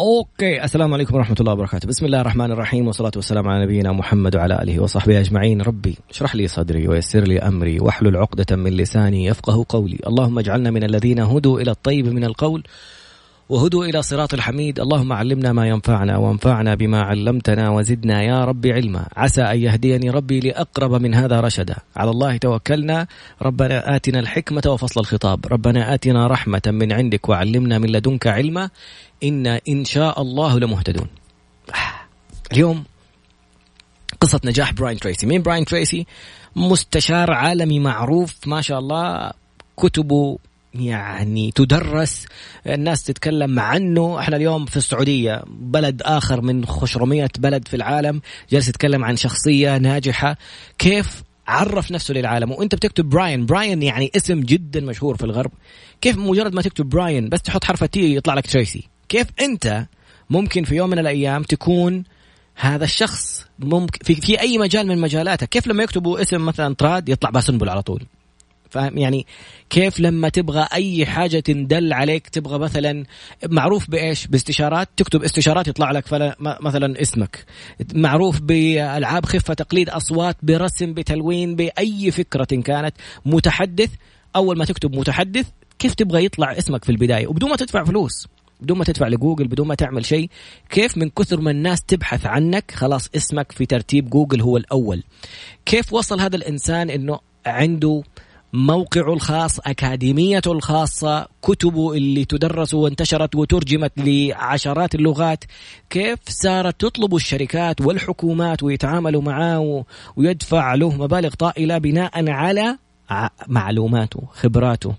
أوكي السلام عليكم ورحمة الله وبركاته. بسم الله الرحمن الرحيم والصلاة والسلام على نبينا محمد وعلى آله وصحبه أجمعين. ربي اشرح لي صدري ويسر لي أمري واحلل عقدة من لساني يفقه قولي. اللهم اجعلنا من الذين هدوا إلى الطيب من القول وهدوا إلى صراط الحميد. اللهم علمنا ما ينفعنا وانفعنا بما علمتنا وزدنا يا رب علما. عسى أن يهديني ربي لأقرب من هذا رشدا. على الله توكلنا. ربنا آتنا الحكمة وفصل الخطاب. ربنا آتنا رحمة من عندك وعلمنا من لدنك علما. إنا إن شاء الله لمهتدون. اليوم قصة نجاح براين تريسي. مين براين تريسي؟ مستشار عالمي معروف. ما شاء الله. كتبه يعني تدرس. الناس تتكلم عنه. إحنا اليوم في السعودية بلد آخر من خشرمية بلد في العالم. جالس يتكلم عن شخصية ناجحة. كيف عرف نفسه للعالم؟ وانت بتكتب براين. براين يعني اسم جدا مشهور في الغرب. كيف مجرد ما تكتب براين بس تحط حرف T يطلع لك تريسي؟ كيف انت ممكن في يوم من الأيام تكون هذا الشخص ممكن في, في أي مجال من مجالاتك كيف لما يكتبوا اسم مثلا تراد يطلع باسنبل على طول؟ فاهم؟ يعني كيف لما تبغى أي حاجة تندل عليك تبغى مثلا معروف بإيش؟ باستشارات تكتب استشارات يطلع لك مثلا اسمك. معروف بألعاب خفة تقليد أصوات برسم بتلوين بأي فكرة كانت. متحدث أول ما تكتب متحدث كيف تبغى يطلع اسمك في البداية؟ وبدون ما تدفع فلوس. بدون ما تدفع لجوجل بدون ما تعمل شيء. كيف من كثر ما الناس تبحث عنك خلاص اسمك في ترتيب جوجل هو الأول. كيف وصل هذا الإنسان إنه عنده موقعه الخاص أكاديميته الخاصة كتبه اللي تدرس وانتشرت وترجمت لعشرات اللغات. كيف صارت تطلب الشركات والحكومات ويتعاملوا معاه ويدفع له مبالغ طائلة بناء على معلوماته خبراته؟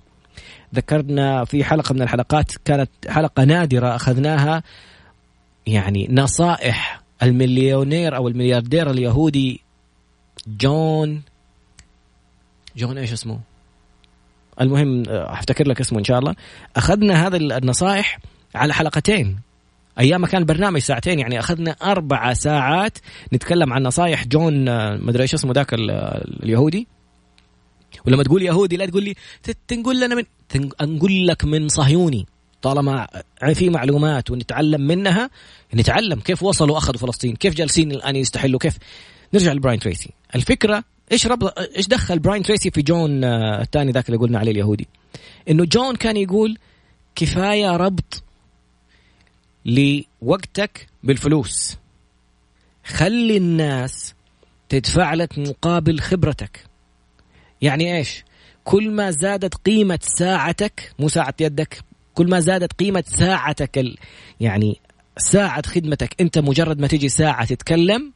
ذكرنا في حلقة من الحلقات كانت حلقة نادرة أخذناها. يعني نصائح المليونير أو الملياردير اليهودي جون جون إيش اسمه؟ المهم افتكر لك اسمه إن شاء الله. أخذنا هذا النصائح على حلقتين. أيام كان برنامج ساعتين يعني أخذنا أربع ساعات نتكلم عن نصائح جون مدري إيش اسمه ذاك اليهودي. ولما تقول يهودي لا تقول لي تنقول لنا من نقول لك من صهيوني. طالما في معلومات ونتعلم منها نتعلم كيف وصلوا أخذوا فلسطين كيف جالسين الآن يستحلوا كيف. نرجع لبراين تريسي. الفكرة إيش رب إيش دخل براين تريسي في جون آه، الثاني ذاك اللي قلنا عليه اليهودي؟ إنه جون كان يقول كفاية ربط لوقتك بالفلوس. خلي الناس تدفع لك مقابل خبرتك. يعني إيش؟ كل ما زادت قيمة ساعتك مو ساعة يدك كل ما زادت قيمة ساعتك ال... يعني ساعة خدمتك أنت مجرد ما تجي ساعة تتكلم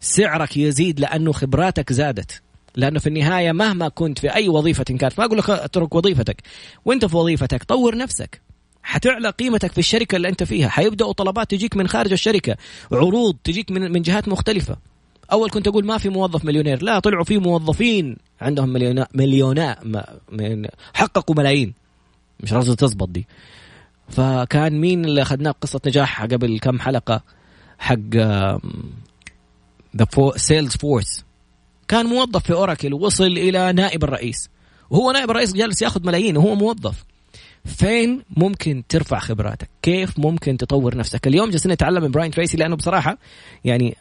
سعرك يزيد لأنه خبراتك زادت. لأنه في النهاية مهما كنت في أي وظيفة كانت ما أقول لك اترك وظيفتك. وأنت في وظيفتك طور نفسك. حتعلى قيمتك في الشركة اللي أنت فيها. حيبدأوا طلبات تجيك من خارج الشركة. عروض تجيك من من جهات مختلفة. أول كنت أقول ما في موظف مليونير. لا طلعوا في موظفين. عندهم مليونا مليوناء من حققوا ملايين. مش رازة تزبط دي. فكان مين اللي أخذناه قصة نجاح قبل كم حلقة؟ حق ذا Salesforce كان موظف في Oracle وصل إلى نائب الرئيس. وهو نائب الرئيس جالس يأخذ ملايين وهو موظف. فين ممكن ترفع خبراتك؟ كيف ممكن تطور نفسك؟ اليوم جالسين نتعلم من براين تريسي لأنه بصراحة يعني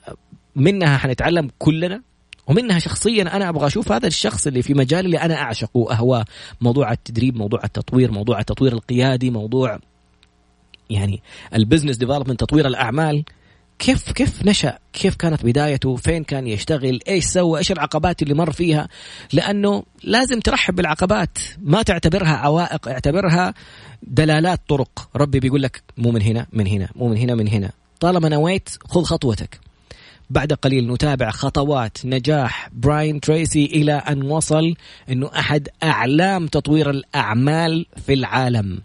منها حنتعلم كلنا ومنها شخصيا أنا أبغى أشوف هذا الشخص اللي في مجال اللي أنا أعشقه واهواه موضوع التدريب موضوع التطوير موضوع التطوير القيادي موضوع يعني ال business development تطوير الأعمال. كيف كيف نشأ؟ كيف كانت بدايته؟ فين كان يشتغل؟ إيش سوى؟ إيش العقبات اللي مر فيها؟ لأنه لازم ترحب بالعقبات. ما تعتبرها عوائق اعتبرها دلالات طرق. ربي بيقول لك مو من هنا من هنا مو من هنا من هنا. طالما نويت خذ خطوتك. بعد قليل نتابع خطوات نجاح براين تريسي إلى أن وصل إنه أحد أعلام تطوير الأعمال في العالم.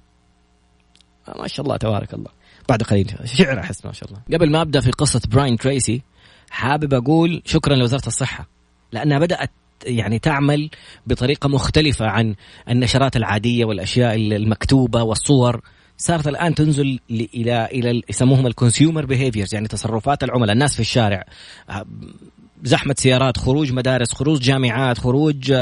ما شاء الله تبارك الله. بعد قليل. شعر أحس ما شاء الله. قبل ما أبدأ في قصة براين تريسي حابب أقول شكرا لوزارة الصحة لأنها بدأت يعني تعمل بطريقة مختلفة عن النشرات العادية والأشياء المكتوبة والصور. صارت الآن تنزل إلى إلى يسموهم ال consumer behaviors يعني تصرفات العملاء الناس في الشارع. زحمة سيارات خروج مدارس خروج جامعات خروج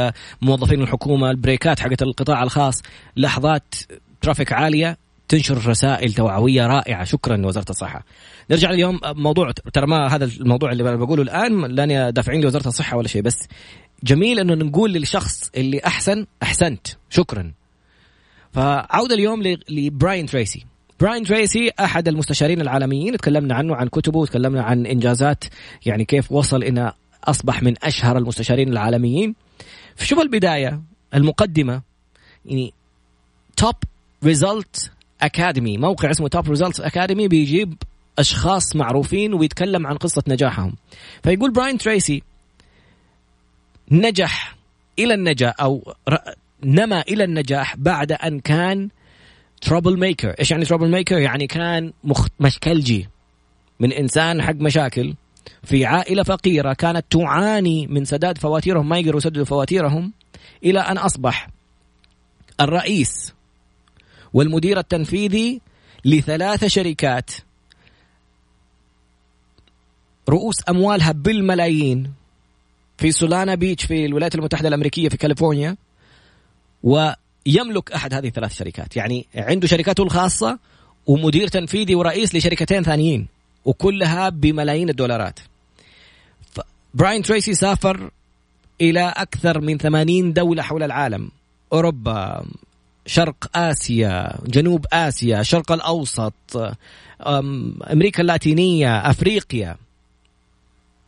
موظفين الحكومة البريكات حقت القطاع الخاص. لحظات ترافيك عالية تنشر رسائل توعوية رائعة. شكرا لوزارة الصحة. نرجع اليوم موضوع ترى ما هذا الموضوع اللي بقوله الآن لاني دافعين لوزارة الصحة ولا شيء بس جميل إنه نقول للشخص اللي أحسن أحسنت. شكرا. فعودة اليوم لبراين تريسي. براين تريسي أحد المستشارين العالميين. تكلمنا عنه عن كتبه وتكلمنا عن إنجازات يعني كيف وصل إلى أصبح من أشهر المستشارين العالميين. فشوف البداية المقدمة يعني Top Result Academy موقع اسمه Top Result Academy بيجيب أشخاص معروفين ويتكلم عن قصة نجاحهم. فيقول براين تريسي نجح إلى النجاح أو نما إلى النجاح بعد أن كان trouble maker إيش يعني trouble maker يعني كان مخ... مشكلجي. من إنسان حق مشاكل في عائلة فقيرة كانت تعاني من سداد فواتيرهم ما يقدروا يسددوا فواتيرهم إلى أن أصبح الرئيس والمدير التنفيذي لثلاث شركات. رؤوس أموالها بالملايين في سولانا بيتش في الولايات المتحدة الأمريكية في كاليفورنيا ويملك أحد هذه الثلاث شركات. يعني عنده شركاته الخاصة ومدير تنفيذي ورئيس لشركتين ثانيين وكلها بملايين الدولارات. براين تريسي سافر إلى أكثر من 80 دولة حول العالم. أوروبا شرق آسيا جنوب آسيا الشرق الأوسط أمريكا اللاتينية أفريقيا.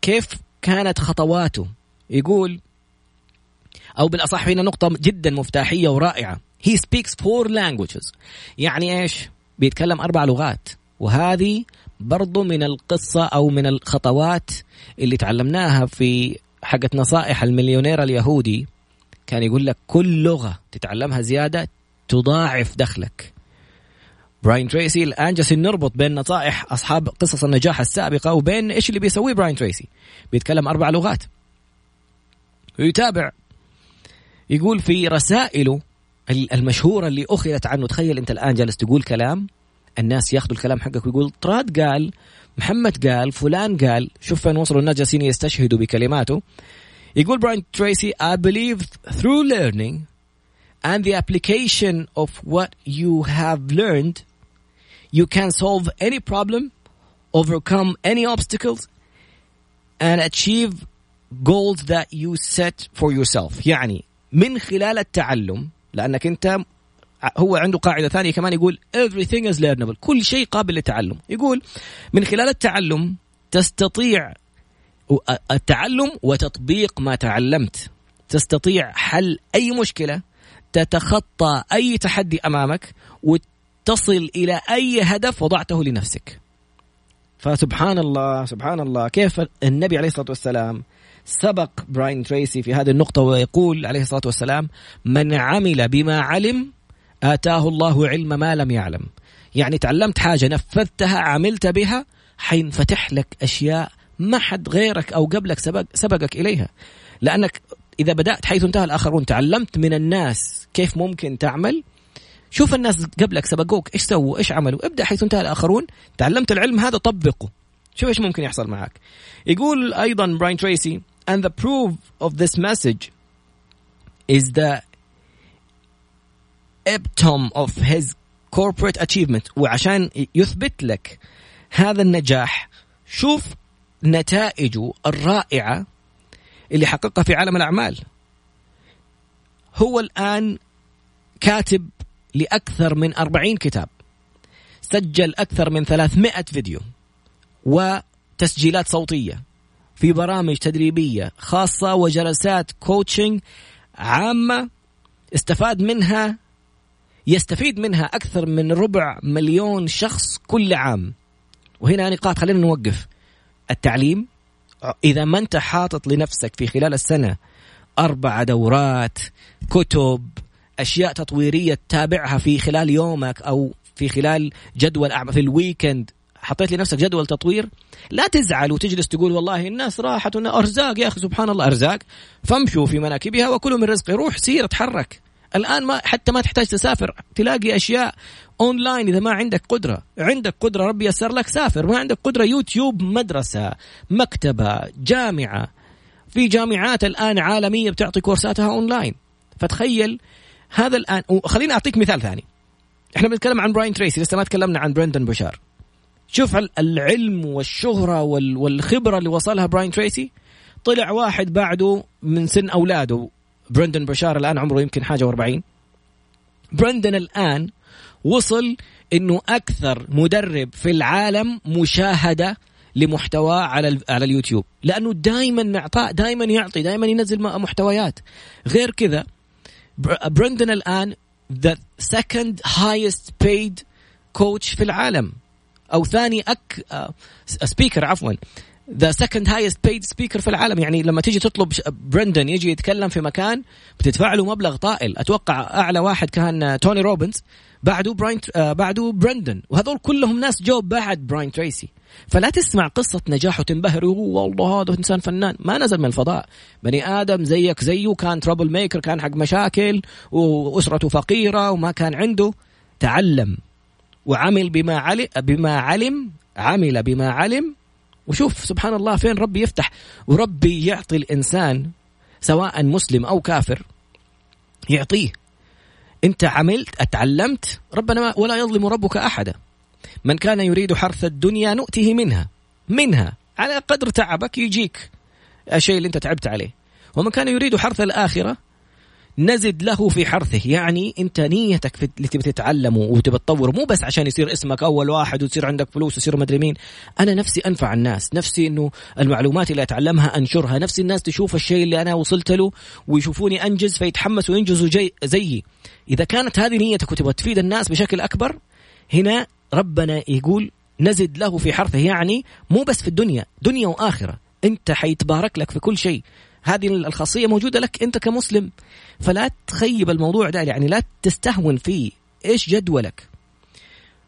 كيف كانت خطواته؟ يقول أو بالأصح هنا نقطة جدا مفتاحية ورائعة. He speaks four languages. يعني إيش؟ بيتكلم أربع لغات. وهذه برضو من القصة أو من الخطوات اللي تعلمناها في حقت نصائح المليونير اليهودي. كان يقول لك كل لغة تتعلمها زيادة تضاعف دخلك. براين تريسي الآن جالسين نربط بين نصائح أصحاب قصص النجاح السابقة وبين إيش اللي بيسويه براين تريسي. بيتكلم أربع لغات. ويتابع. يقول في رسائله المشهورة اللي أخذت عنه تخيل أنت الآن جالس تقول كلام الناس ياخذوا الكلام حقك ويقول طراد قال محمد قال فلان قال شوف فين وصلوا الناس جالسين يستشهدوا بكلماته. يقول براين تريسي I believe through learning and the application of what you have learned you can solve any problem overcome any obstacles and achieve goals that you set for yourself يعني من خلال التعلم لانك انت هو عنده قاعده ثانيه كمان يقول everything is learnable كل شيء قابل للتعلم يقول من خلال التعلم تستطيع التعلم وتطبيق ما تعلمت تستطيع حل اي مشكله تتخطى أي تحدي أمامك وتصل إلى أي هدف وضعته لنفسك. فسبحان الله سبحان الله كيف النبي عليه الصلاة والسلام سبق براين تريسي في هذه النقطة ويقول عليه الصلاة والسلام من عمل بما علم آتاه الله علم ما لم يعلم. يعني تعلمت حاجة نفذتها عملت بها حينفتح لك أشياء ما حد غيرك أو قبلك سبق سبقك إليها. لأنك إذا بدأت حيث انتهى الآخرون تعلمت من الناس كيف ممكن تعمل. شوف الناس قبلك سبقوك إيش سووا إيش عملوا. ابدأ حيث انتهى الآخرون تعلمت العلم هذا طبقه. شوف إيش ممكن يحصل معك. يقول أيضا براين تريسي and the proof of this message is the epitome of his corporate achievement. وعشان يثبت لك هذا النجاح شوف نتائجه الرائعة اللي حققها في عالم الأعمال. هو الآن كاتب لأكثر من أربعين كتاب. سجل أكثر من 300 فيديو وتسجيلات صوتية في برامج تدريبية خاصة وجلسات كوتشنج عامة استفاد منها يستفيد منها أكثر من ربع مليون شخص كل عام. وهنا نقاط خلينا نوقف. التعليم إذا ما أنت حاطط لنفسك في خلال السنة أربع دورات كتب أشياء تطويرية تتابعها في خلال يومك أو في خلال جدول أعمال في ال weekend حطيت لنفسك جدول تطوير لا تزعل وتجلس تقول والله الناس راحت أرزاق يا أخي سبحان الله أرزاق فامشوا في مناكبها وكلوا من رزقه روح سير اتحرك. الآن ما حتى ما تحتاج تسافر. تلاقي أشياء اونلاين إذا ما عندك قدرة. عندك قدرة ربي يسر لك سافر. ما عندك قدرة يوتيوب مدرسة مكتبة جامعة. في جامعات الآن عالمية بتعطي كورساتها اونلاين فتخيل هذا الان خليني أعطيك مثال ثاني. إحنا بنتكلم عن براين تريسي لسه ما تكلمنا عن برندن بشار شوف العلم والشهرة والخبرة اللي وصلها براين تريسي. طلع واحد بعده من سن أولاده. برندن بشار الآن عمره يمكن حاجة وأربعين. برندن الآن وصل إنه أكثر مدرب في العالم مشاهدة لمحتوى على على اليوتيوب. لأنه دائما معطاء دائما يعطي دائما ينزل محتويات. غير كذا برندن الآن the second highest paid coach في العالم. أو ثاني اك speaker آه، عفوا. the second highest paid speaker في العالم. يعني لما تيجي تطلب برندن يجي يتكلم في مكان بتدفع له مبلغ طائل. أتوقع أعلى واحد كان توني روبنز بعده براين آه بعده برندن وهذول كلهم ناس جو بعد براين تريسي فلا تسمع قصة نجاح وتنبهر. والله هذا إنسان فنان. ما نزل من الفضاء. بني آدم زيك زيه كان trouble maker كان حق مشاكل وأسرته فقيرة وما كان عنده. تعلم وعمل بما علم بما علم عمل بما علم وشوف سبحان الله فين ربي يفتح. وربي يعطي الإنسان سواء مسلم أو كافر يعطيه. أنت عملت أتعلمت ربنا ولا يظلم ربك أحدا. من كان يريد حرث الدنيا نؤته منها. منها. على قدر تعبك يجيك. الشيء اللي أنت تعبت عليه. ومن كان يريد حرث الآخرة نزد له في حرثه. يعني انت نيتك في اللي تبي تتعلمه وتبي تطور مو بس عشان يصير اسمك أول واحد وتصير عندك فلوس وتصير مدري مين. أنا نفسي أنفع الناس نفسي إنه المعلومات اللي أتعلمها أنشرها نفسي الناس تشوف الشيء اللي أنا وصلت له ويشوفوني أنجز فيتحمسوا وينجزوا جي زيي. إذا كانت هذه نيتك وتبغى تفيد الناس بشكل أكبر هنا ربنا يقول نزد له في حرثه. يعني مو بس في الدنيا دنيا وآخرة. أنت حيتبارك لك في كل شيء. هذه الخاصية موجودة لك أنت كمسلم. فلا تخيب الموضوع ده يعني لا تستهون فيه. إيش جدولك؟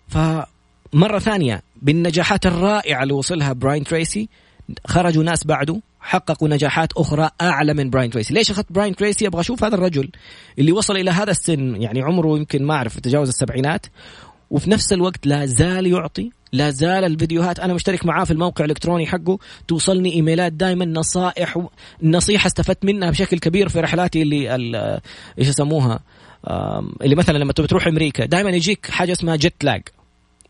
فمرة ثانية بالنجاحات الرائعة اللي وصلها براين تريسي خرجوا ناس بعده حققوا نجاحات أخرى أعلى من براين تريسي، ليش أخذت براين تريسي؟ أبغى أشوف هذا الرجل اللي وصل إلى هذا السن يعني عمره يمكن ما أعرف تجاوز السبعينات وفي نفس الوقت لا زال يعطي لا زال الفيديوهات. أنا مشترك معاه في الموقع الإلكتروني حقه. توصلني إيميلات دائما نصائح نصيحة استفدت منها بشكل كبير في رحلاتي اللي إيش يسموها اللي مثلا لما تروح أمريكا دائما يجيك حاجة اسمها جيت لاج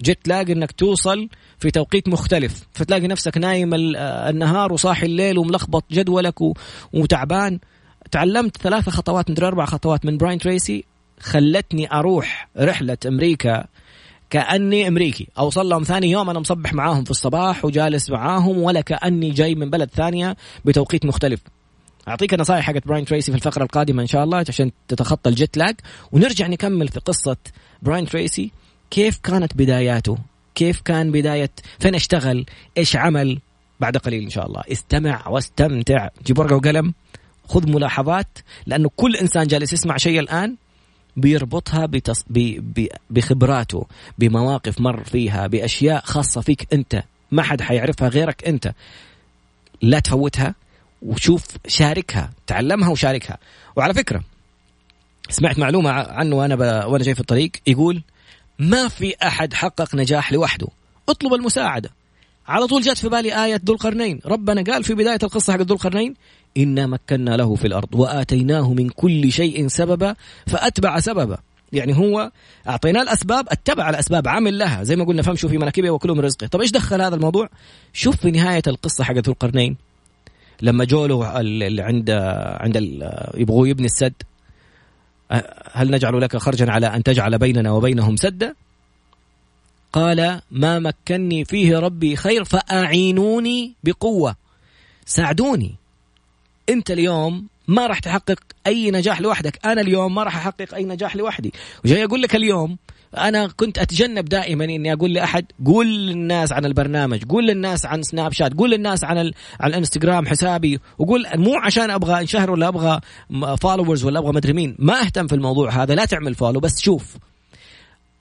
jet lag إنك توصل في توقيت مختلف. فتلاقي نفسك نايم النهار وصاحي الليل وملخبط جدولك وتعبان. تعلمت ثلاثة خطوات من أربع خطوات من براين تريسي خلتني أروح رحلة أمريكا كأني أمريكي. اوصل لهم ثاني يوم أنا مصبح معاهم في الصباح وجالس معاهم ولا كأني جاي من بلد ثانية بتوقيت مختلف. أعطيك نصائح حقت براين تريسي في الفقرة القادمة إن شاء الله عشان تتخطى ال jet lag ونرجع نكمل في قصة براين تريسي. كيف كانت بداياته؟ كيف كان بداية؟ فين اشتغل؟ إيش عمل؟ بعد قليل إن شاء الله. استمع واستمتع. جيب ورقه وقلم. خذ ملاحظات لأنه كل إنسان جالس يسمع شيء الآن. بيربطها بتص... ب... ب... بخبراته بمواقف مر فيها بأشياء خاصة فيك أنت. ما حد حيعرفها غيرك أنت. لا تفوتها وشوف شاركها تعلمها وشاركها. وعلى فكرة سمعت معلومة عنه وأنا ب... وأنا جاي في الطريق. يقول ما في أحد حقق نجاح لوحده. اطلب المساعدة. على طول جت في بالي آية ذو القرنين. ربنا قال في بداية القصة حق ذو القرنين إنا مكنا له في الأرض وآتيناه من كل شيء سببا فأتبع سببا. يعني هو أعطيناه الأسباب اتبع الأسباب عامل لها. زي ما قلنا فامشوا في مناكبه وكلوا من رزقه. طب إيش دخل هذا الموضوع؟ شوف في نهاية القصة حق ذو القرنين. لما جوله اللي عند عند يبغوا يبني السد هل نجعل لك خرجا على أن تجعل بيننا وبينهم سدا؟ قال ما مكني فيه ربي خير فأعينوني بقوة. ساعدوني. أنت اليوم ما راح تحقق أي نجاح لوحدك. أنا اليوم ما راح أحقق أي نجاح لوحدي. وجاي أقول لك اليوم أنا كنت أتجنب دائما إني أقول لأحد قول للناس عن البرنامج قول للناس عن سناب شات قول للناس عن ال... عن الإنستغرام حسابي وقول مو عشان أبغى إنشهر ولا أبغى followers ولا أبغى مدري مين. ما أهتم في الموضوع هذا لا تعمل follow بس شوف.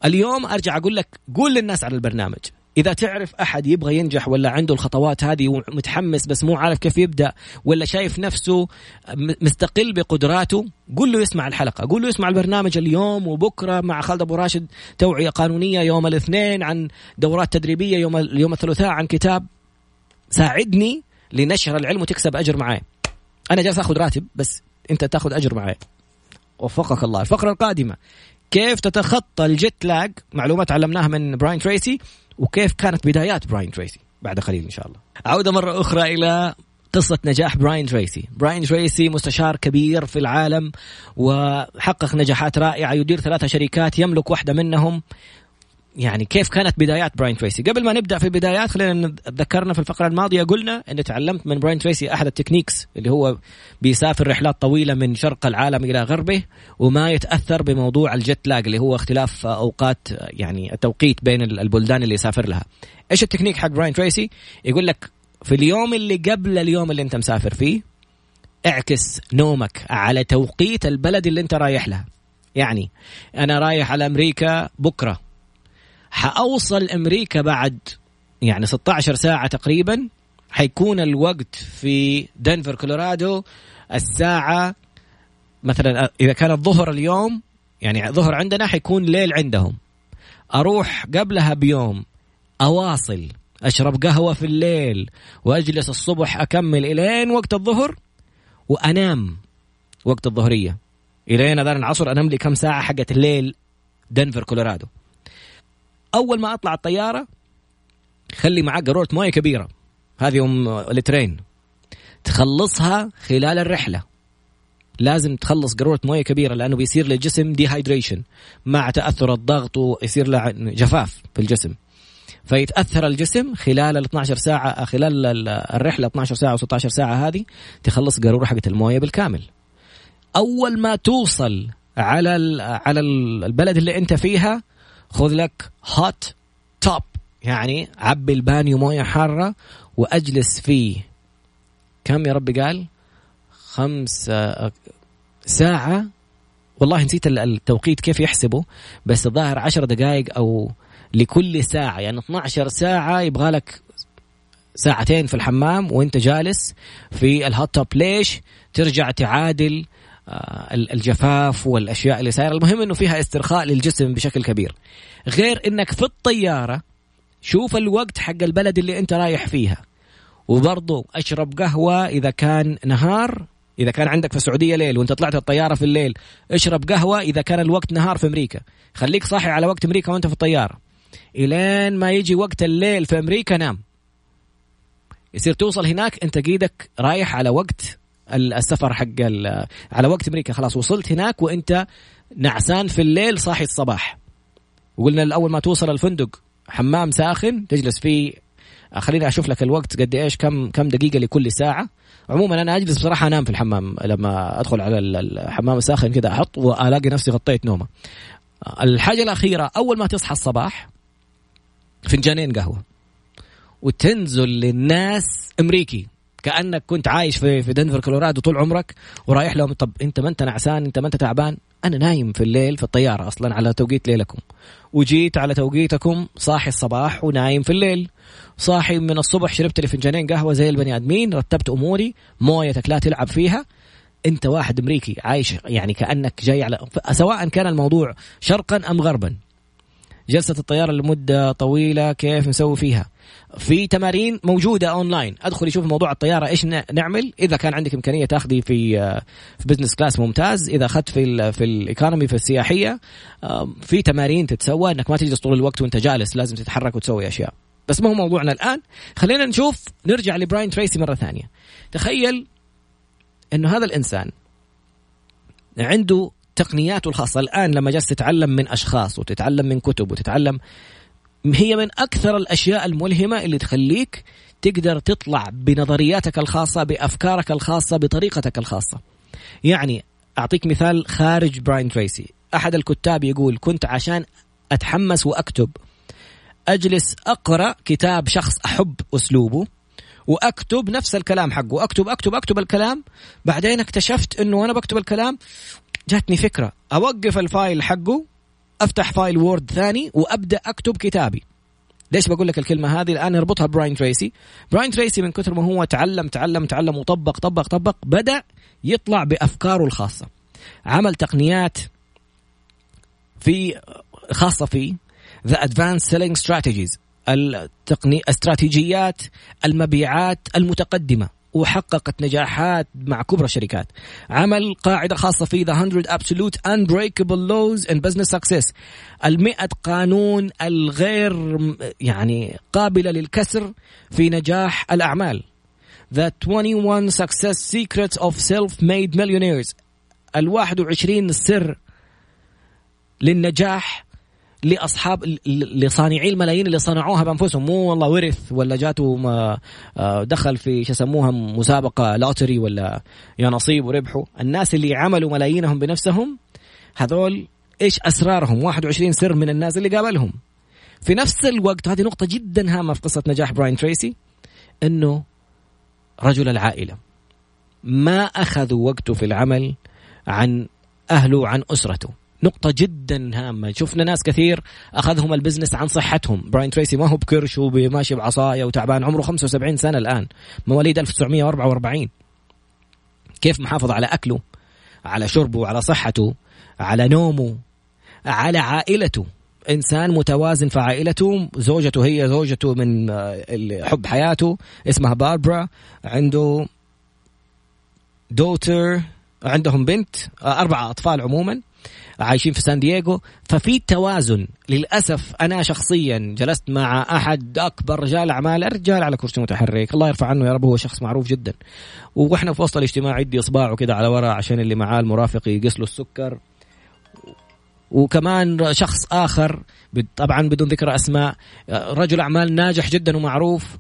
اليوم أرجع أقول لك قول للناس على البرنامج. إذا تعرف أحد يبغى ينجح ولا عنده الخطوات هذه ومتحمس بس مو عارف كيف يبدأ ولا شايف نفسه مستقل بقدراته قول له يسمع الحلقة قول له يسمع البرنامج اليوم وبكرة مع خالد أبو راشد توعية قانونية يوم الاثنين عن دورات تدريبية يوم يوم الثلاثاء عن كتاب. ساعدني لنشر العلم وتكسب أجر معي أنا جالس آخذ راتب بس أنت تاخذ أجر معي وفقك الله الفقرة القادمة. كيف تتخطى ال jet lag معلومات علمناها من براين تريسي وكيف كانت بدايات براين تريسي بعد قليل إن شاء الله. عودة مرة أخرى إلى قصة نجاح براين تريسي. براين تريسي مستشار كبير في العالم وحقق نجاحات رائعة يدير ثلاثة شركات يملك واحدة منهم يعني كيف كانت بدايات براين تريسي؟ قبل ما نبدأ في البدايات خلينا نتذكرنا في الفقرة الماضية قلنا إن تعلمت من براين تريسي أحد ال techniques اللي هو بيسافر رحلات طويلة من شرق العالم إلى غربه وما يتأثر بموضوع ال jet lag اللي هو اختلاف أوقات يعني التوقيت بين البلدان اللي يسافر لها. إيش التكنيك حق براين تريسي؟ يقول لك في اليوم اللي قبل اليوم اللي أنت مسافر فيه اعكس نومك على توقيت البلد اللي أنت رايح لها. يعني أنا رايح على أمريكا بكرة. حأوصل أمريكا بعد يعني 16 ساعة تقريبا حيكون الوقت في دنفر كولورادو الساعة مثلا إذا كان الظهر اليوم يعني ظهر عندنا حيكون ليل عندهم. أروح قبلها بيوم أواصل أشرب قهوة في الليل وأجلس الصبح أكمل إلين وقت الظهر وأنام وقت الظهرية. إلين أذان العصر أنام لي كم ساعة حقت الليل دنفر كولورادو. أول ما أطلع الطيارة خلي معاك قاروره مويه كبيرة. هذه أم لترين تخلصها خلال الرحلة. لازم تخلص قاروره مويه كبيرة لأنه بيصير للجسم dehydration مع تأثر الضغط ويصير له جفاف في الجسم. فيتأثر الجسم خلال ال 12 ساعة خلال الرحلة 12 ساعة و16 ساعة هذه تخلص قاروره حقت الموية بالكامل. أول ما توصل على على البلد اللي أنت فيها خذ لك هوت توب يعني عبي البانيو موية حارة وأجلس فيه. كم يا ربي قال؟ خمس ساعة. والله نسيت التوقيت كيف يحسبه بس الظاهر عشر دقائق أو لكل ساعة. يعني 12 ساعة يبغى لك ساعتين في الحمام وانت جالس في الهوت توب ليش؟ ترجع تعادل الجفاف والأشياء اللي صايرة. المهم إنه فيها استرخاء للجسم بشكل كبير. غير إنك في الطيارة شوف الوقت حق البلد اللي أنت رايح فيها. وبرضه أشرب قهوة إذا كان نهار. إذا كان عندك في السعودية ليل وأنت طلعت الطيارة في الليل أشرب قهوة إذا كان الوقت نهار في أمريكا. خليك صاحي على وقت أمريكا وأنت في الطيارة. إلين ما يجي وقت الليل في أمريكا نام. يصير توصل هناك أنت قيدك رايح على وقت السفر حق على وقت أمريكا. خلاص وصلت هناك وأنت نعسان في الليل صاحي الصباح. وقلنا الأول ما توصل الفندق حمام ساخن تجلس فيه. خليني أشوف لك الوقت قد إيش كم كم دقيقة لكل ساعة. عموما أنا أجلس بصراحة أنام في الحمام. لما أدخل على الحمام الساخن كذا أحط وألاقي نفسي غطيت نومة. الحاجة الأخيرة أول ما تصحى الصباح فنجانين قهوة. وتنزل للناس أمريكي. كأنك كنت عايش في في دنفر كولورادو طول عمرك ورايح لهم طب أنت ما أنت نعسان أنت ما أنت تعبان؟ أنا نايم في الليل في الطيارة أصلا على توقيت ليلكم. وجيت على توقيتكم صاحي الصباح ونايم في الليل. صاحي من الصبح شربت لي فنجانين قهوة زي البني آدمين رتبت أموري مويتك لا تلعب فيها. أنت واحد أمريكي عايش يعني كأنك جاي على سواء كان الموضوع شرقا أم غربا. جلسة الطيارة لمدة طويلة كيف نسوي فيها. في تمارين موجودة اونلاين أدخل يشوف موضوع الطيارة إيش نعمل؟ إذا كان عندك إمكانية تاخذي في في business class ممتاز. إذا أخذت في ال في ال economy في السياحية في تمارين تتسوى. إنك ما تجلس طول الوقت وأنت جالس لازم تتحرك وتسوي أشياء. بس ما هو موضوعنا الآن. خلينا نشوف نرجع لبراين تريسي مرة ثانية. تخيل إنه هذا الإنسان عنده تقنياته الخاصة. الآن لما جالس تتعلم من أشخاص وتتعلم من كتب وتتعلم هي من أكثر الأشياء الملهمة اللي تخليك تقدر تطلع بنظرياتك الخاصة بأفكارك الخاصة بطريقتك الخاصة. يعني أعطيك مثال خارج براين تريسي. أحد الكتاب يقول كنت عشان أتحمس وأكتب أجلس أقرأ كتاب شخص أحب أسلوبه وأكتب نفس الكلام حقه. أكتب أكتب أكتب الكلام. بعدين اكتشفت إنه وأنا بكتب الكلام جاتني فكرة. أوقف ال file حقه أفتح file Word ثاني وأبدأ أكتب كتابي. ليش بقول لك الكلمة هذه؟ الآن اربطها براين تريسي. براين تريسي من كثر ما هو تعلم تعلم تعلم وطبق طبق طبق بدأ يطلع بأفكاره الخاصة. عمل تقنيات في خاصة في the advanced selling strategies التقني استراتيجيات المبيعات المتقدمة. وحققت نجاحات مع كبرى الشركات عمل قاعدة خاصة في The 100 Absolute Unbreakable Laws in Business Success. المئة قانون الغير يعني قابلة للكسر في نجاح الأعمال. The 21 Success Secrets of Self-Made Millionaires. ال 21 سر للنجاح لأصحاب لصانعي الملايين اللي صنعوها بأنفسهم. مو والله ورث ولا جاته آه، دخل في شو يسموها مسابقة لوتري ولا يا نصيب وربحوا. الناس اللي عملوا ملايينهم بنفسهم هذول إيش أسرارهم؟ 21 سر من الناس اللي قابلهم. في نفس الوقت هذه نقطة جدا هامة في قصة نجاح براين تريسي إنه رجل العائلة ما اخذوا وقته في العمل عن أهله عن أسرته. نقطة جدا هامة. شفنا ناس كثير أخذهم ال business عن صحتهم. براين تريسي ما هو بكرش وماشي بعصاية وتعبان. عمره 75 سنة الآن. مواليد 1944 كيف محافظ على أكله على شربه على صحته على نومه على عائلته؟ إنسان متوازن في عائلته. زوجته هي زوجته من آه، حب حياته. اسمها باربرا. عنده دوتر عندهم بنت آه، أربعة أطفال عموما. عايشين في سان دييغو ففي توازن. للأسف أنا شخصيا جلست مع أحد أكبر رجال أعمال الرجال على كرسي متحرك الله يرفع عنه يا رب هو شخص معروف جدا. وإحنا في وسط الاجتماع يدي إصبعه كده على ورا عشان اللي معاه المرافق يقيس له السكر. وكمان شخص آخر طبعا بدون ذكر أسماء رجل أعمال ناجح جدا ومعروف.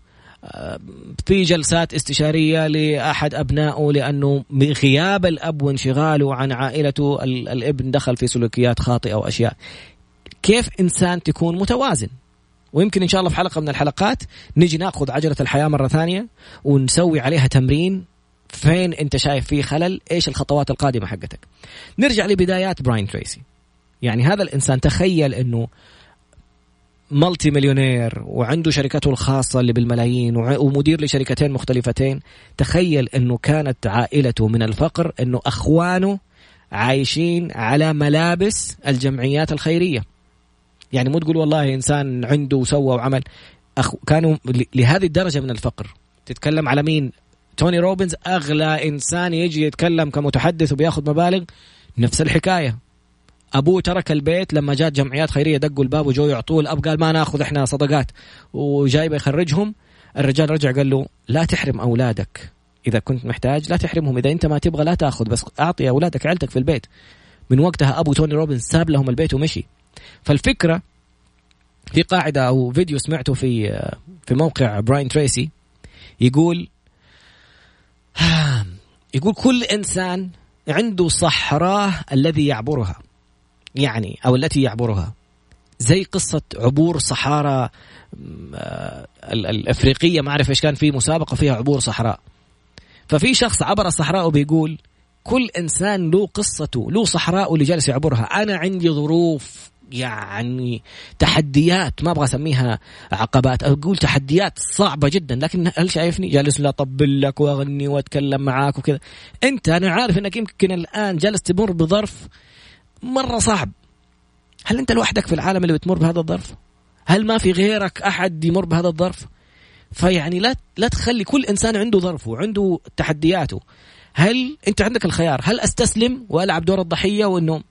في جلسات استشارية لأحد أبنائه لأنه بغياب الأب وانشغاله عن عائلته الابن دخل في سلوكيات خاطئة واشياء كيف إنسان تكون متوازن؟ ويمكن إن شاء الله في حلقة من الحلقات نجي نأخذ عجلة الحياة مرة ثانية ونسوي عليها تمرين فين أنت شايف فيه خلل إيش الخطوات القادمة حقتك. نرجع لبدايات براين تريسي. يعني هذا الإنسان تخيل إنه multi-millionaire وعنده شركته الخاصة اللي بالملايين ومدير لشركتين مختلفتين تخيل أنه كانت عائلته من الفقر أنه أخوانه عايشين على ملابس الجمعيات الخيرية. يعني مو تقول والله إنسان عنده وسوى وعمل أخ... كانوا لهذه الدرجة من الفقر. تتكلم على مين؟ توني روبنز أغلى إنسان يجي يتكلم كمتحدث وبياخذ مبالغ نفس الحكاية. ابوه ترك البيت لما جات جمعيات خيرية دقوا الباب وجو يعطوه الأب قال ما نأخذ إحنا صدقات. وجايبه يخرجهم الرجال رجع قال له لا تحرم أولادك. إذا كنت محتاج لا تحرمهم إذا أنت ما تبغى لا تأخذ بس أعطي أولادك عيلتك في البيت. من وقتها أبو توني روبنز ساب لهم البيت ومشي. فالفكرة في قاعدة أو فيديو سمعته في في موقع براين تريسي يقول يقول كل إنسان عنده صحراه الذي يعبرها. يعني أو التي يعبرها. زي قصة عبور صحارى آه، الأفريقية ما أعرف إيش كان في مسابقة فيها عبور صحراء. ففي شخص عبر الصحراء وبيقول كل إنسان له قصته له صحراء اللي جالس يعبرها. أنا عندي ظروف يعني تحديات ما أبغى أسميها عقبات. أقول تحديات صعبة جدا لكن هل شايفني جالس لا أطبل لك وأغني وأتكلم معاك وكذا؟ أنت أنا عارف إنك يمكن الآن جالس تمر بظرف مرة صعب. هل أنت لوحدك في العالم اللي بتمر بهذا الظرف؟ هل ما في غيرك أحد يمر بهذا الظرف؟ فيعني لا لا تخلي كل إنسان عنده ظرفه وعنده تحدياته. هل أنت عندك الخيار؟ هل أستسلم وألعب دور الضحية وانه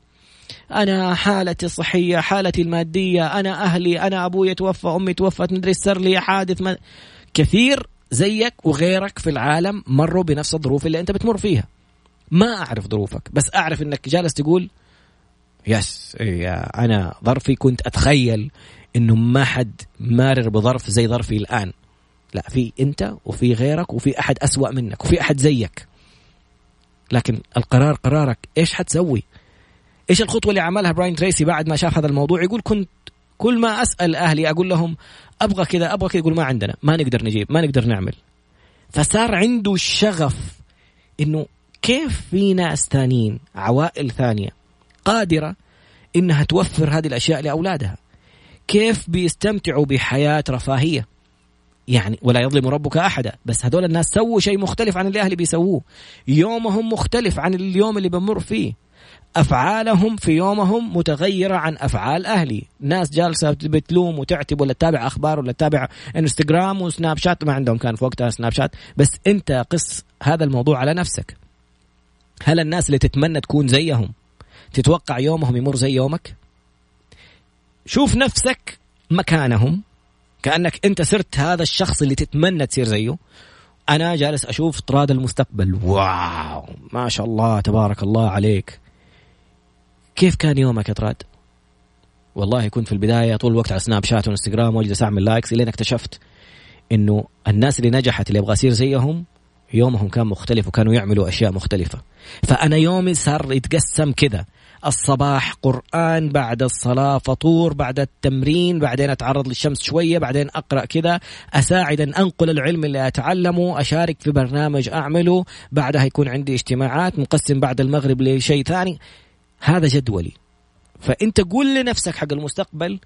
أنا حالتي الصحية حالتي المادية أنا أهلي أنا أبوي توفى أمي توفت مدري صار لي حادث ما كثير زيك وغيرك في العالم مروا بنفس الظروف اللي أنت بتمر فيها. ما أعرف ظروفك بس أعرف إنك جالس تقول يس إيه أنا ظرفي كنت أتخيل إنه ما حد مارر بظرف زي ظرفي الآن. لا في أنت وفي غيرك وفي أحد أسوأ منك وفي أحد زيك. لكن القرار قرارك إيش حتسوي؟ إيش الخطوة اللي عملها براين تريسي بعد ما شاف هذا الموضوع؟ يقول كنت كل ما أسأل أهلي أقول لهم أبغى كذا أبغى كذا يقول ما عندنا ما نقدر نجيب ما نقدر نعمل. فصار عنده الشغف إنه كيف في ناس ثانيين عوائل ثانية قادرة إنها توفر هذه الأشياء لأولادها. كيف بيستمتعوا بحياة رفاهية؟ يعني ولا يظلم ربك أحدا بس هذول الناس سووا شيء مختلف عن اللي أهلي بيسووه. يومهم مختلف عن اليوم اللي بمر فيه. أفعالهم في يومهم متغيرة عن أفعال أهلي، ناس جالسة بتلوم وتعتب ولا تتابع أخبار ولا تتابع إنستغرام وسناب شات ما عندهم كان في وقتها سناب شات، بس أنت قص هذا الموضوع على نفسك. هل الناس اللي تتمنى تكون زيهم تتوقع يومهم يمر زي يومك؟ شوف نفسك مكانهم كأنك أنت صرت هذا الشخص اللي تتمنى تصير زيه. أنا جالس أشوف طراد المستقبل. واو! ما شاء الله تبارك الله عليك. كيف كان يومك يا طراد؟ والله كنت في البداية طول الوقت على سناب شات وانستغرام وأجلس أعمل likes إلين اكتشفت إنه الناس اللي نجحت اللي أبغى اصير زيهم يومهم كان مختلف وكانوا يعملوا أشياء مختلفة. فأنا يومي صار يتقسم كذا. الصباح قرآن بعد الصلاة فطور بعد التمرين بعدين أتعرض للشمس شوية بعدين أقرأ كذا أساعد أن أنقل العلم اللي أتعلمه أشارك في برنامج أعمله بعدها يكون عندي اجتماعات مقسم بعد المغرب لشيء ثاني. هذا جدولي. فأنت قول لنفسك حق المستقبل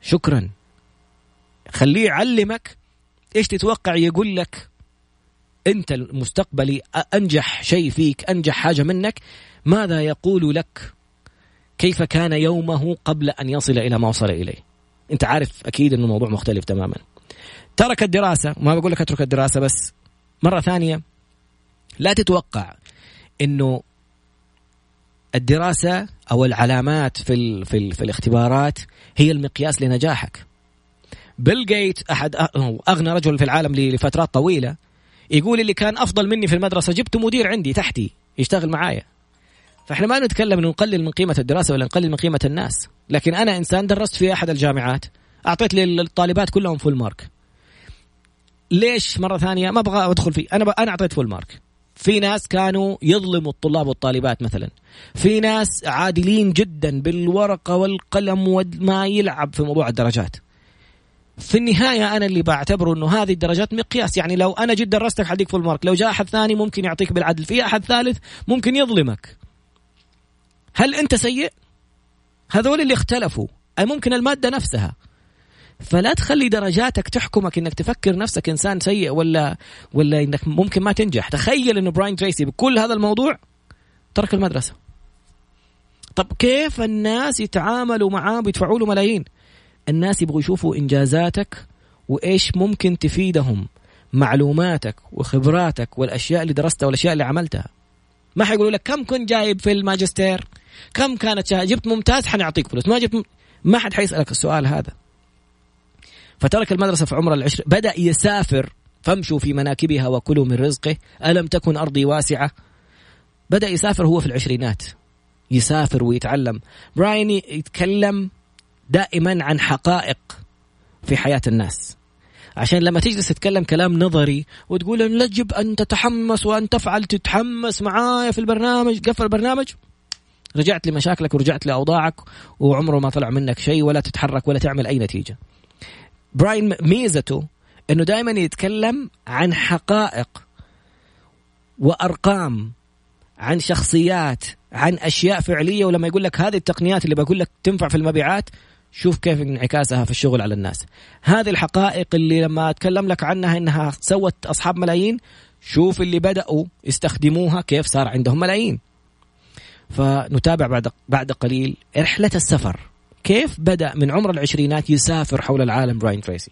شكرا. خليه يعلمك إيش تتوقع يقول لك. أنت المستقبلي أنجح شيء فيك أنجح حاجة منك ماذا يقول لك؟ كيف كان يومه قبل أن يصل إلى ما وصل إليه؟ أنت عارف أكيد أنه الموضوع مختلف تماما. ترك الدراسة ما بقول لك اترك الدراسة بس مرة ثانية لا تتوقع أنه الدراسة أو العلامات في, ال في, ال في الاختبارات هي المقياس لنجاحك. بيل جيت أحد أغنى رجل في العالم لفترات طويلة يقول اللي كان أفضل مني في المدرسة جبته مدير عندي تحتي يشتغل معايا. فإحنا ما نتكلم انه نقلل من قيمة الدراسة ولا نقلل من قيمة الناس. لكن أنا إنسان درست في أحد الجامعات أعطيت للطالبات كلهم full mark ليش مرة ثانية ما أبغى أدخل فيه أنا ب... أنا أعطيت full mark في ناس كانوا يظلموا الطلاب والطالبات مثلا. في ناس عادلين جدا بالورقة والقلم وما يلعب في موضوع الدرجات. في النهاية أنا اللي بعتبره إنه هذه الدرجات مقياس. يعني لو أنا جد درستك حديك full mark لو جاء أحد ثاني ممكن يعطيك بالعدل. في أحد ثالث ممكن يظلمك. هل أنت سيء؟ هذول اللي اختلفوا. أي ممكن المادة نفسها. فلا تخلي درجاتك تحكمك إنك تفكر نفسك إنسان سيء ولا ولا إنك ممكن ما تنجح. تخيل إنه براين تريسي بكل هذا الموضوع ترك المدرسة. طب كيف الناس يتعاملوا معاه بيدفعوا له ملايين؟ الناس يبغوا يشوفوا إنجازاتك وإيش ممكن تفيدهم. معلوماتك وخبراتك والأشياء اللي درستها والأشياء اللي عملتها. ما حيقولوا لك كم كنت جايب في الماجستير؟ كم كانت شهادة؟ جبت ممتاز حنعطيك فلوس. ما جبت. ما حد حيسألك السؤال هذا. فترك المدرسة في عمر العشر. بدأ يسافر. فامشوا في مناكبها وكلوا من رزقه. ألم تكن أرضي واسعة؟ بدأ يسافر هو في العشرينات. يسافر ويتعلم. براين يتكلم دائما عن حقائق في حياة الناس. عشان لما تجلس تتكلم كلام نظري وتقول يجب أن تتحمس وأن تفعل تتحمس معايا في البرنامج قفل البرنامج. رجعت لمشاكلك ورجعت لأوضاعك وعمره ما طلع منك شيء ولا تتحرك ولا تعمل أي نتيجة. براين ميزته إنه دائما يتكلم عن حقائق وأرقام عن شخصيات عن أشياء فعلية ولما يقول لك هذه التقنيات اللي بقول لك تنفع في المبيعات شوف كيف انعكاسها في الشغل على الناس هذه الحقائق اللي لما أتكلم لك عنها إنها سوت أصحاب ملايين شوف اللي بدأوا يستخدموها كيف صار عندهم ملايين فنتابع بعد بعد قليل رحلة السفر. كيف بدأ من عمر العشرينات يسافر حول العالم براين تريسي؟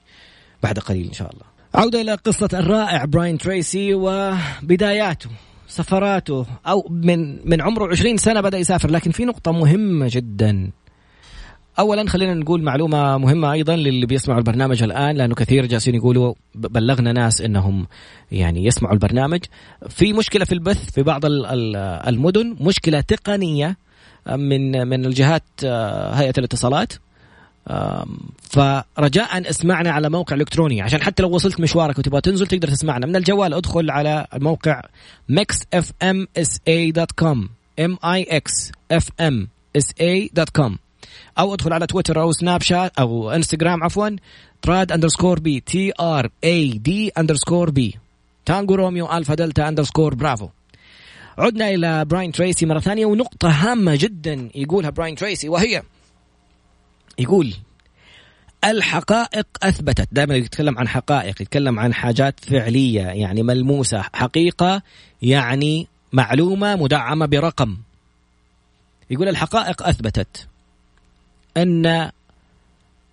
بعد قليل إن شاء الله. عودة إلى قصة الرائع براين تريسي وبداياته سفراته أو من من عمره 20 سنة بدأ يسافر لكن في نقطة مهمة جدا. اولا خلينا نقول معلومة مهمة أيضا للي بيسمعوا البرنامج الآن لأنه كثير جالسين يقولوا بلغنا ناس إنهم يعني يسمعوا البرنامج. في مشكلة في البث في بعض المدن مشكلة تقنية من من الجهات آه، هيئة الاتصالات. فرجاء اسمعنا على موقع إلكتروني. عشان حتى لو وصلت مشوارك وتبغى تنزل تقدر تسمعنا. من الجوال ادخل على الموقع mixfmsa.com m i x f m s a.com أو ادخل على تويتر أو سناب شات أو إنستغرام عفوا طراد underscore B T R A D underscore B Tango Romeo Alpha Delta underscore Bravo. عدنا إلى براين تريسي مرة ثانية ونقطة هامة جدا يقولها براين تريسي وهي يقول الحقائق أثبتت. دائما يتكلم عن حقائق يتكلم عن حاجات فعلية يعني ملموسة حقيقة يعني معلومة مدعمة برقم. يقول الحقائق أثبتت. أن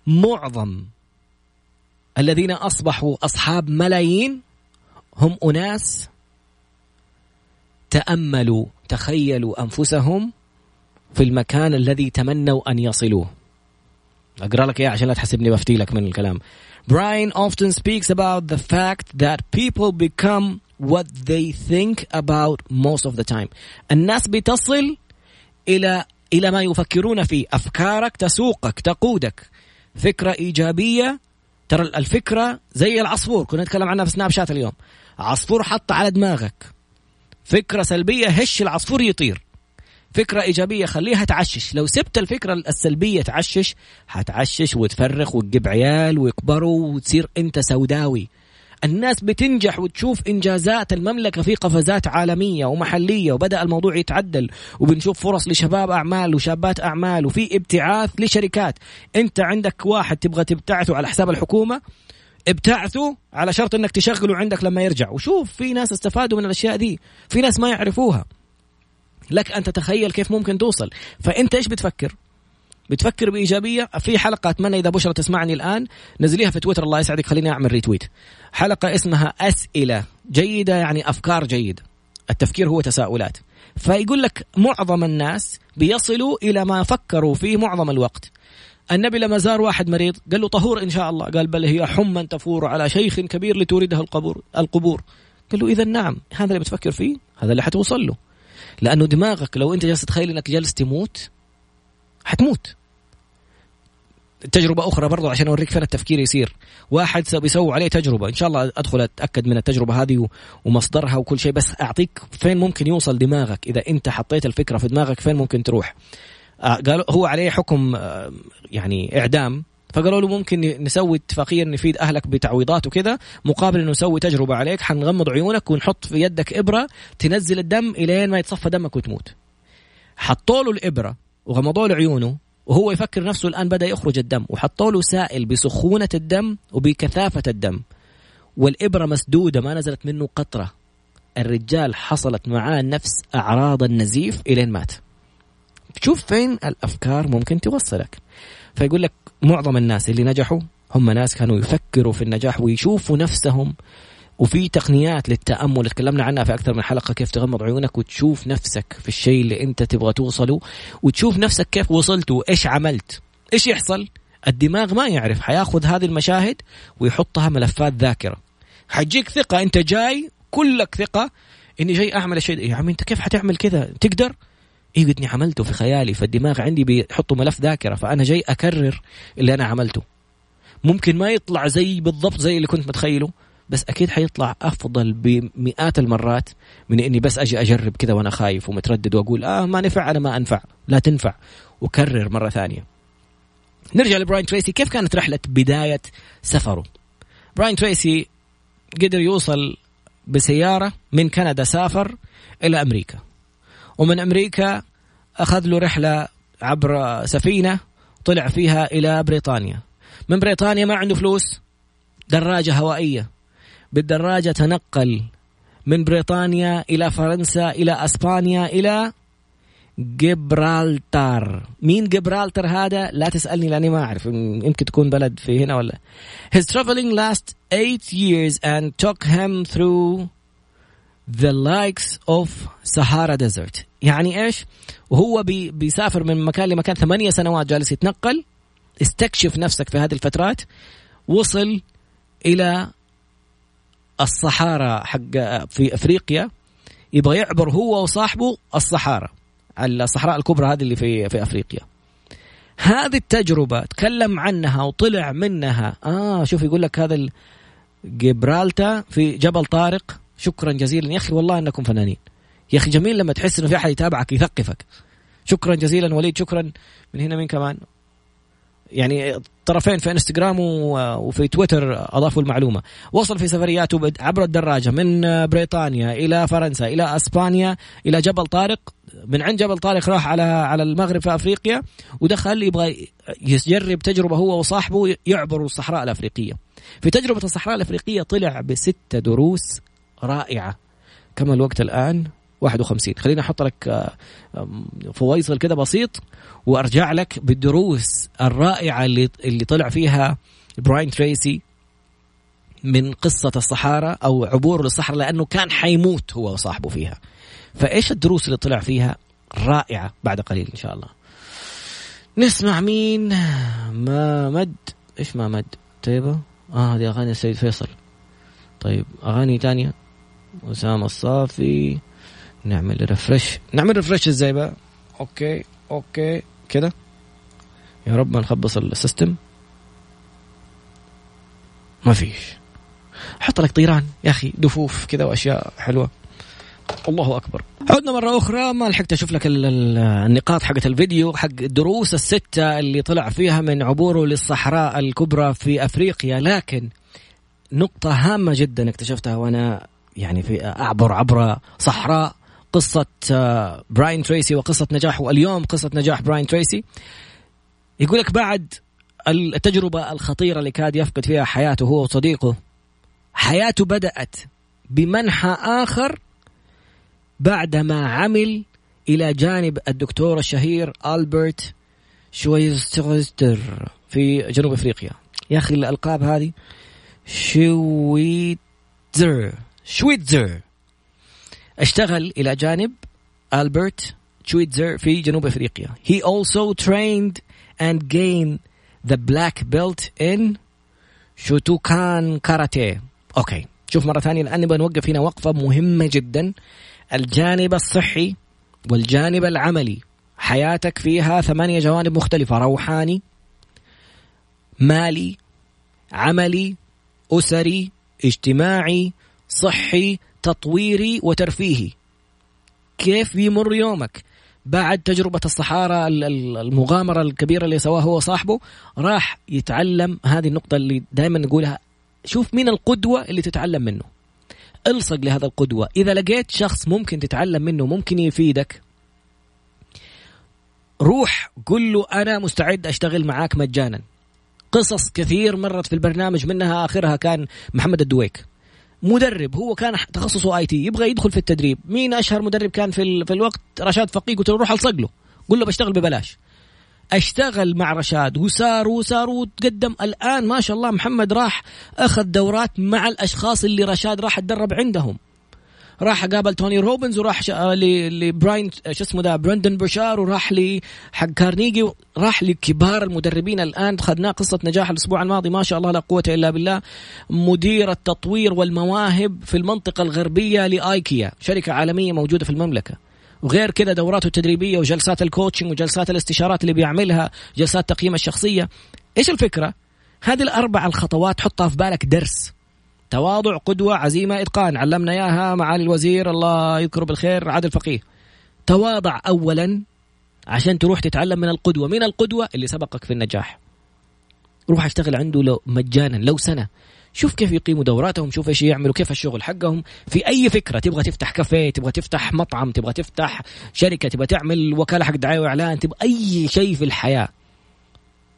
معظم الذين أصبحوا أصحاب ملايين هم أناس تأملوا تخيلوا أنفسهم في المكان الذي تمنوا أن يصلوه. أقرأ لك إياه عشان لا تحسبني بفتي لك من الكلام. Brian often speaks about the fact that people become what they think about most of the time. الناس بتصل إلى إلى ما يفكرون فيه أفكارك تسوقك تقودك. فكرة إيجابية ترى الفكرة زي العصفور. كنا نتكلم عنها في سناب شات اليوم. عصفور حط على دماغك. فكرة سلبية هش العصفور يطير. فكرة إيجابية خليها تعشش. لو سبت الفكرة السلبية تعشش حتعشش وتفرخ وتجيب عيال ويكبروا وتصير أنت سوداوي. الناس بتنجح وتشوف إنجازات المملكة في قفزات عالمية ومحلية وبدأ الموضوع يتعدل وبنشوف فرص لشباب أعمال وشابات أعمال وفي ابتعاث لشركات. أنت عندك واحد تبغى تبتعثه على حساب الحكومة ابتعثه على شرط إنك تشغله عندك لما يرجع. وشوف في ناس استفادوا من الأشياء دي في ناس ما يعرفوها. لك أن تتخيل كيف ممكن توصل. فأنت إيش بتفكر؟ بتفكر بإيجابية؟ في حلقة أتمنى إذا بشرى تسمعني الآن نزليها في تويتر الله يسعدك خليني أعمل ريتويت حلقة اسمها أسئلة جيدة يعني أفكار جيده التفكير هو تساؤلات. فيقول لك معظم الناس بيصلوا إلى ما فكروا فيه معظم الوقت. النبي لما زار واحد مريض قال له طهور إن شاء الله. قال بل هي حما تفور على شيخ كبير لتوردها القبور القبور. قال له إذا نعم هذا اللي بتفكر فيه هذا اللي حتوصل له. لأنه دماغك لو أنت جالس تتخيل إنك جالس تموت حتموت. تجربة أخرى برضو عشان أوريك فين التفكير يصير. واحد بيسوي عليه تجربة. إن شاء الله أدخل أتأكد من التجربة هذه ومصدرها وكل شيء. بس أعطيك فين ممكن يوصل دماغك. إذا أنت حطيت الفكرة في دماغك فين ممكن تروح. آه، قالوا هو عليه حكم آه، يعني إعدام. فقالوا له ممكن نسوي اتفاقية نفيد أهلك بتعويضات وكذا. مقابل إنه نسوي تجربة عليك حنغمض عيونك ونحط في يدك إبرة تنزل الدم إلين ما يتصفى دمك وتموت. حطوا له الإبرة. وغمضوا له عيونه وهو يفكر نفسه الآن بدأ يخرج الدم وحطوا له سائل بسخونة الدم وبكثافة الدم. والإبرة مسدودة ما نزلت منه قطرة. الرجال حصلت معاه نفس أعراض النزيف إلين مات. شوف فين الأفكار ممكن توصلك. فيقول لك معظم الناس اللي نجحوا هم ناس كانوا يفكروا في النجاح ويشوفوا نفسهم وفي تقنيات للتأمل تكلمنا عنها في أكثر من حلقة كيف تغمض عيونك وتشوف نفسك في الشيء اللي أنت تبغى توصله وتشوف نفسك كيف وصلت وإيش عملت إيش يحصل؟ الدماغ ما يعرف حياخذ هذه المشاهد ويحطها ملفات ذاكرة. حتجيك ثقة أنت جاي كلك ثقة إني جاي أعمل الشيء يا عمي أنت كيف حتعمل كذا؟ تقدر؟ أيوه إني عملته في خيالي فالدماغ عندي بيحطوا ملف ذاكرة فأنا جاي أكرر اللي أنا عملته. ممكن ما يطلع زي بالضبط زي اللي كنت متخيله. بس أكيد حيطلع أفضل بمئات المرات من إني بس أجي أجرب كذا وأنا خايف ومتردد وأقول آه ما نفع أنا ما أنفع لا تنفع وكرر مرة ثانية. نرجع لبراين تريسي كيف كانت رحلة بداية سفره؟ براين تريسي قدر يوصل بسيارة من كندا سافر إلى أمريكا ومن أمريكا أخذ له رحلة عبر سفينة طلع فيها إلى بريطانيا. من بريطانيا ما عنده فلوس دراجة هوائية. بالدراجة تنقل من بريطانيا إلى فرنسا إلى أسبانيا إلى جبرالتار. مين جبرالتر هذا؟ لا تسألني لأني ما أعرف. يمكن تكون بلد في هنا ولا. His traveling last eight years and took him through the likes of Sahara Desert. يعني إيش؟ وهو بي بيسافر من مكان لمكان ثمانية سنوات جالس يتنقل استكشف نفسك في هذه الفترات وصل إلى الصحارى حق في أفريقيا يبغى يعبر هو وصاحبه الصحارى الصحراء الكبرى هذه اللي في في أفريقيا. هذه التجربة تكلم عنها وطلع منها. آه شوف يقول لك هذا جبرالتا في جبل طارق. شكرا جزيلا. يا أخي والله إنكم فنانين. يا أخي جميل لما تحس إنه في أحد يتابعك يثقفك. شكرا جزيلا وليد شكرا من هنا مين كمان. يعني طرفين في انستغرام وفي تويتر أضافوا المعلومة. وصل في سفرياته عبر الدراجة من بريطانيا إلى فرنسا إلى أسبانيا إلى جبل طارق. من عند جبل طارق راح على على المغرب في أفريقيا ودخل يبغى يجرب تجربة هو وصاحبه يعبروا الصحراء الأفريقية. في تجربة الصحراء الأفريقية طلع بستة دروس رائعة. كما الوقت الآن 51 خليني أحط لك آه، فويصل كده بسيط وأرجع لك بالدروس الرائعة اللي اللي طلع فيها براين تريسي من قصة الصحارى أو عبوره للصحراء لأنه كان حيموت هو وصاحبه فيها. فإيش الدروس اللي طلع فيها؟ رائعة بعد قليل إن شاء الله. نسمع مين؟ ما مد إيش ما مد طيبة؟ آه هذه أغاني السيد فيصل. طيب أغاني تانية؟ أسامة الصافي. نعمل refresh. نعمل refresh إزاي بقى؟ okay okay كده. يا رب ما نخبص ال system. ما فيش. حط لك طيران يا أخي دفوف كذا وأشياء حلوة. الله أكبر. عدنا مرة أخرى ما لحقت أشوف لك النقاط حقت الفيديو حق الدروس الستة اللي طلع فيها من عبوره للصحراء الكبرى في أفريقيا. لكن نقطة هامة جدا اكتشفتها وأنا يعني في أعبر عبر صحراء. قصة براين تريسي وقصة نجاحه. اليوم قصة نجاح براين تريسي. يقول لك بعد التجربة الخطيرة اللي كاد يفقد فيها حياته هو وصديقه حياته بدأت بمنحى آخر بعدما عمل إلى جانب الدكتور الشهير ألبرت شويستر في جنوب أفريقيا. يا أخي الألقاب هذه شويتزر. شويتزر. اشتغل إلى جانب ألبرت شويتزر في جنوب أفريقيا. He also trained and gained the black belt in شوتوكان كاراتيه أوكي شوف مرة ثانية الان نبغى نوقف هنا وقفة مهمة جدا. الجانب الصحي والجانب العملي. حياتك فيها ثمانية جوانب مختلفة. روحاني مالي عملي أسري اجتماعي صحي تطويري وترفيهي. كيف بيمر يومك؟ بعد تجربة الصحارى المغامرة الكبيرة اللي سواها هو صاحبه راح يتعلم هذه النقطة اللي دائما نقولها. شوف مين القدوة اللي تتعلم منه. الصق لهذا القدوة. إذا لقيت شخص ممكن تتعلم منه ممكن يفيدك. روح قل له أنا مستعد أشتغل معاك مجانا. قصص كثير مرت في البرنامج منها آخرها كان محمد الدويك. مدرب هو كان تخصصه IT يبغى يدخل في التدريب. مين أشهر مدرب كان في, في الوقت؟ رشاد فقيه قلت له روح ألصق له. قول له بشتغل ببلاش. أشتغل مع رشاد وسار وسار وتقدم. الآن ما شاء الله محمد راح أخذ دورات مع الأشخاص اللي رشاد راح أتدرب عندهم. راح قابل توني روبنز وراح آه، لبراين شو اسمه ذا برندن بوشار وراح لحق كارنيجي راح لكبار المدربين الآن. اخذناه قصة نجاح الأسبوع الماضي. ما شاء الله لا قوة إلا بالله. مدير التطوير والمواهب في المنطقة الغربية لآيكيا شركة عالمية موجودة في المملكة. وغير كذا دوراته التدريبية وجلسات الكوتشنج وجلسات الاستشارات اللي بيعملها جلسات تقييم الشخصية. إيش الفكرة؟ هذه الأربع الخطوات حطها في بالك درس. تواضع قدوة عزيمة إتقان. علمنا إياها معالي الوزير الله يذكره بالخير عادل فقيه تواضع أولا عشان تروح تتعلم من القدوة. من القدوة اللي سبقك في النجاح. روح اشتغل عنده لو مجانا لو سنة. شوف كيف يقيموا دوراتهم شوف إيش يعملوا كيف الشغل حقهم. في أي فكرة تبغى تفتح كافيه تبغى تفتح مطعم تبغى تفتح شركة تبغى تعمل وكالة حق دعاية وإعلان تبغى أي شيء في الحياة.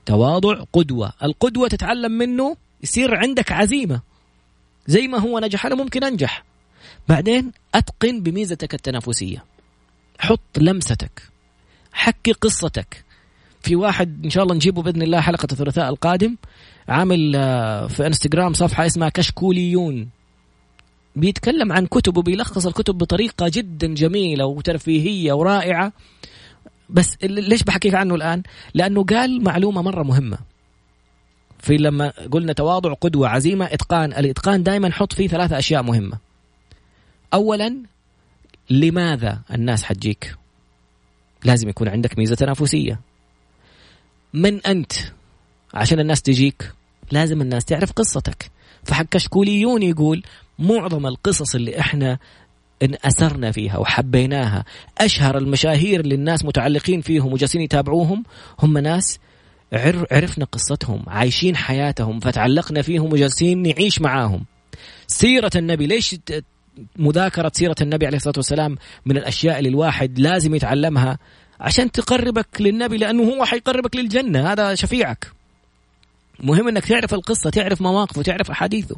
تواضع قدوة. القدوة تتعلم منه يصير عندك عزيمة. زي ما هو نجح أنا ممكن أنجح. بعدين أتقن بميزتك التنافسية. حط لمستك. حكي قصتك. في واحد إن شاء الله نجيبه بإذن الله حلقة الثلاثاء القادم عامل آه، في إنستغرام صفحة اسمها كشكوليون. بيتكلم عن كتب وبيلخص الكتب بطريقة جدا جميلة وترفيهية ورائعة. بس ليش بحكيك عنه الآن؟ لأنه قال معلومة مرة مهمة. في لما قلنا تواضع قدوة عزيمة إتقان. الإتقان دائما حط فيه ثلاثة أشياء مهمة. أولا لماذا الناس حتجيك؟ لازم يكون عندك ميزة تنافسية. من أنت؟ عشان الناس تجيك لازم الناس تعرف قصتك. فحق كشكوليون يقول معظم القصص اللي إحنا انأسرنا فيها وحبيناها أشهر المشاهير اللي الناس متعلقين فيهم وجالسين يتابعوهم هم ناس عرفنا قصتهم عايشين حياتهم فتعلقنا فيهم وجالسين نعيش معاهم. سيرة النبي ليش مذاكرة سيرة النبي عليه الصلاة والسلام من الأشياء اللي الواحد لازم يتعلمها عشان تقربك للنبي لأنه هو حيقربك للجنة هذا شفيعك. مهم أنك تعرف القصة تعرف مواقفه تعرف أحاديثه.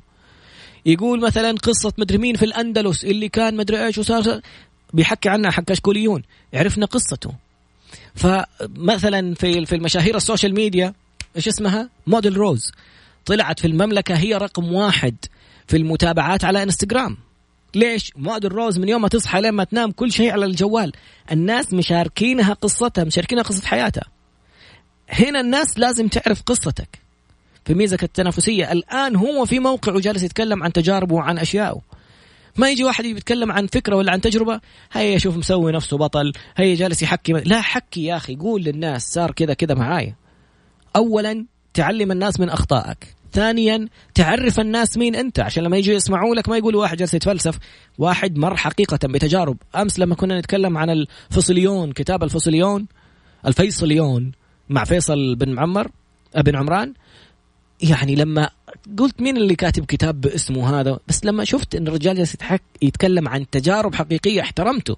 يقول مثلا قصة مدري مين في الأندلس اللي كان مدري إيش وصار بيحكي عنها حق كشكوليون عرفنا قصته. فمثلا في في المشاهير ال social media إيش اسمها؟ موديل روز. طلعت في المملكة هي رقم واحد في المتابعات على إنستغرام. ليش؟ موديل روز من يوم ما تصحى لين ما تنام كل شيء على الجوال. الناس مشاركينها قصتها مشاركينها قصة حياتها. هنا الناس لازم تعرف قصتك. في ميزك التنافسية الآن هو في موقع وجالس يتكلم عن تجاربه وعن أشيائه. ما يجي واحد يتكلم عن فكرة ولا عن تجربة هيا شوف مسوي نفسه بطل هيا جالس يحكي لا حكي يا أخي قول للناس صار كذا كذا معايا. اولا تعلم الناس من أخطائك ثانيا تعرف الناس مين أنت عشان لما يجوا يسمعوا لك ما يقولوا واحد جالس يتفلسف واحد مر حقيقة بتجارب. أمس لما كنا نتكلم عن الفصليون كتاب الفصليون الفيصليون مع فيصل بن معمر بن عمران يعني لما قلت مين اللي كاتب كتاب باسمه هذا؟ بس لما شفت إن الرجال جالس يتكلم عن تجارب حقيقية احترمته.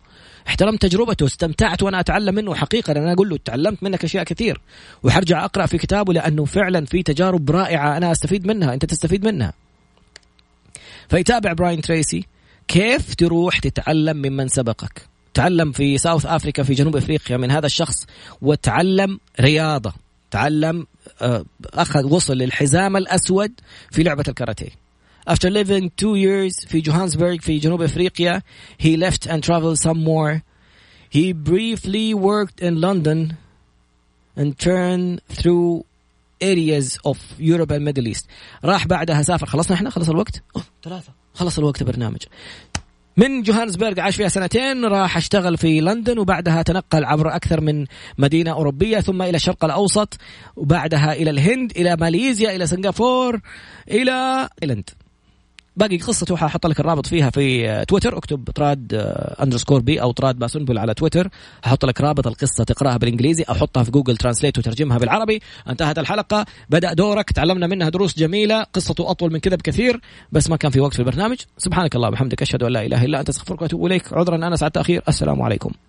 احترمت تجربته استمتعت وأنا أتعلم منه حقيقة أنا أقول له تعلمت منك أشياء كثير. وحرجع أقرأ في كتابه لأنه فعلا في تجارب رائعة أنا أستفيد منها. أنت تستفيد منها. فيتابع براين تريسي كيف تروح تتعلم ممن سبقك. تعلم في ساوث أفريكا في جنوب أفريقيا من هذا الشخص وتعلم رياضة. تعلم اخذ وصل للحزام الاسود في لعبه الكاراتيه After living two years في جوهانسبرغ في جنوب افريقيا he left and traveled some more. He briefly worked in London and turned through areas of Europe and Middle East. راح بعدها سافر خلصنا احنا خلص الوقت؟ ثلاثة خلص الوقت البرنامج. من جوهانسبرغ عاش فيها سنتين راح اشتغل في لندن وبعدها تنقل عبر أكثر من مدينة أوروبية ثم إلى الشرق الأوسط وبعدها إلى الهند إلى ماليزيا إلى سنغافور إلى إيلند. باقي قصته حاحط لك الرابط فيها في تويتر اكتب طراد underscore B أو طراد باسنبل على تويتر. حط لك رابط القصة تقراها بالإنجليزي أو حطها في Google Translate وترجمها بالعربي. انتهت الحلقة. بدأ دورك. تعلمنا منها دروس جميلة. قصته أطول من كذا بكثير بس ما كان في وقت في البرنامج. سبحانك الله وبحمدك أشهد أن لا إله إلا أنت أستغفرك وأتوب إليك. عذرا أنا سعدت تاخير السلام عليكم.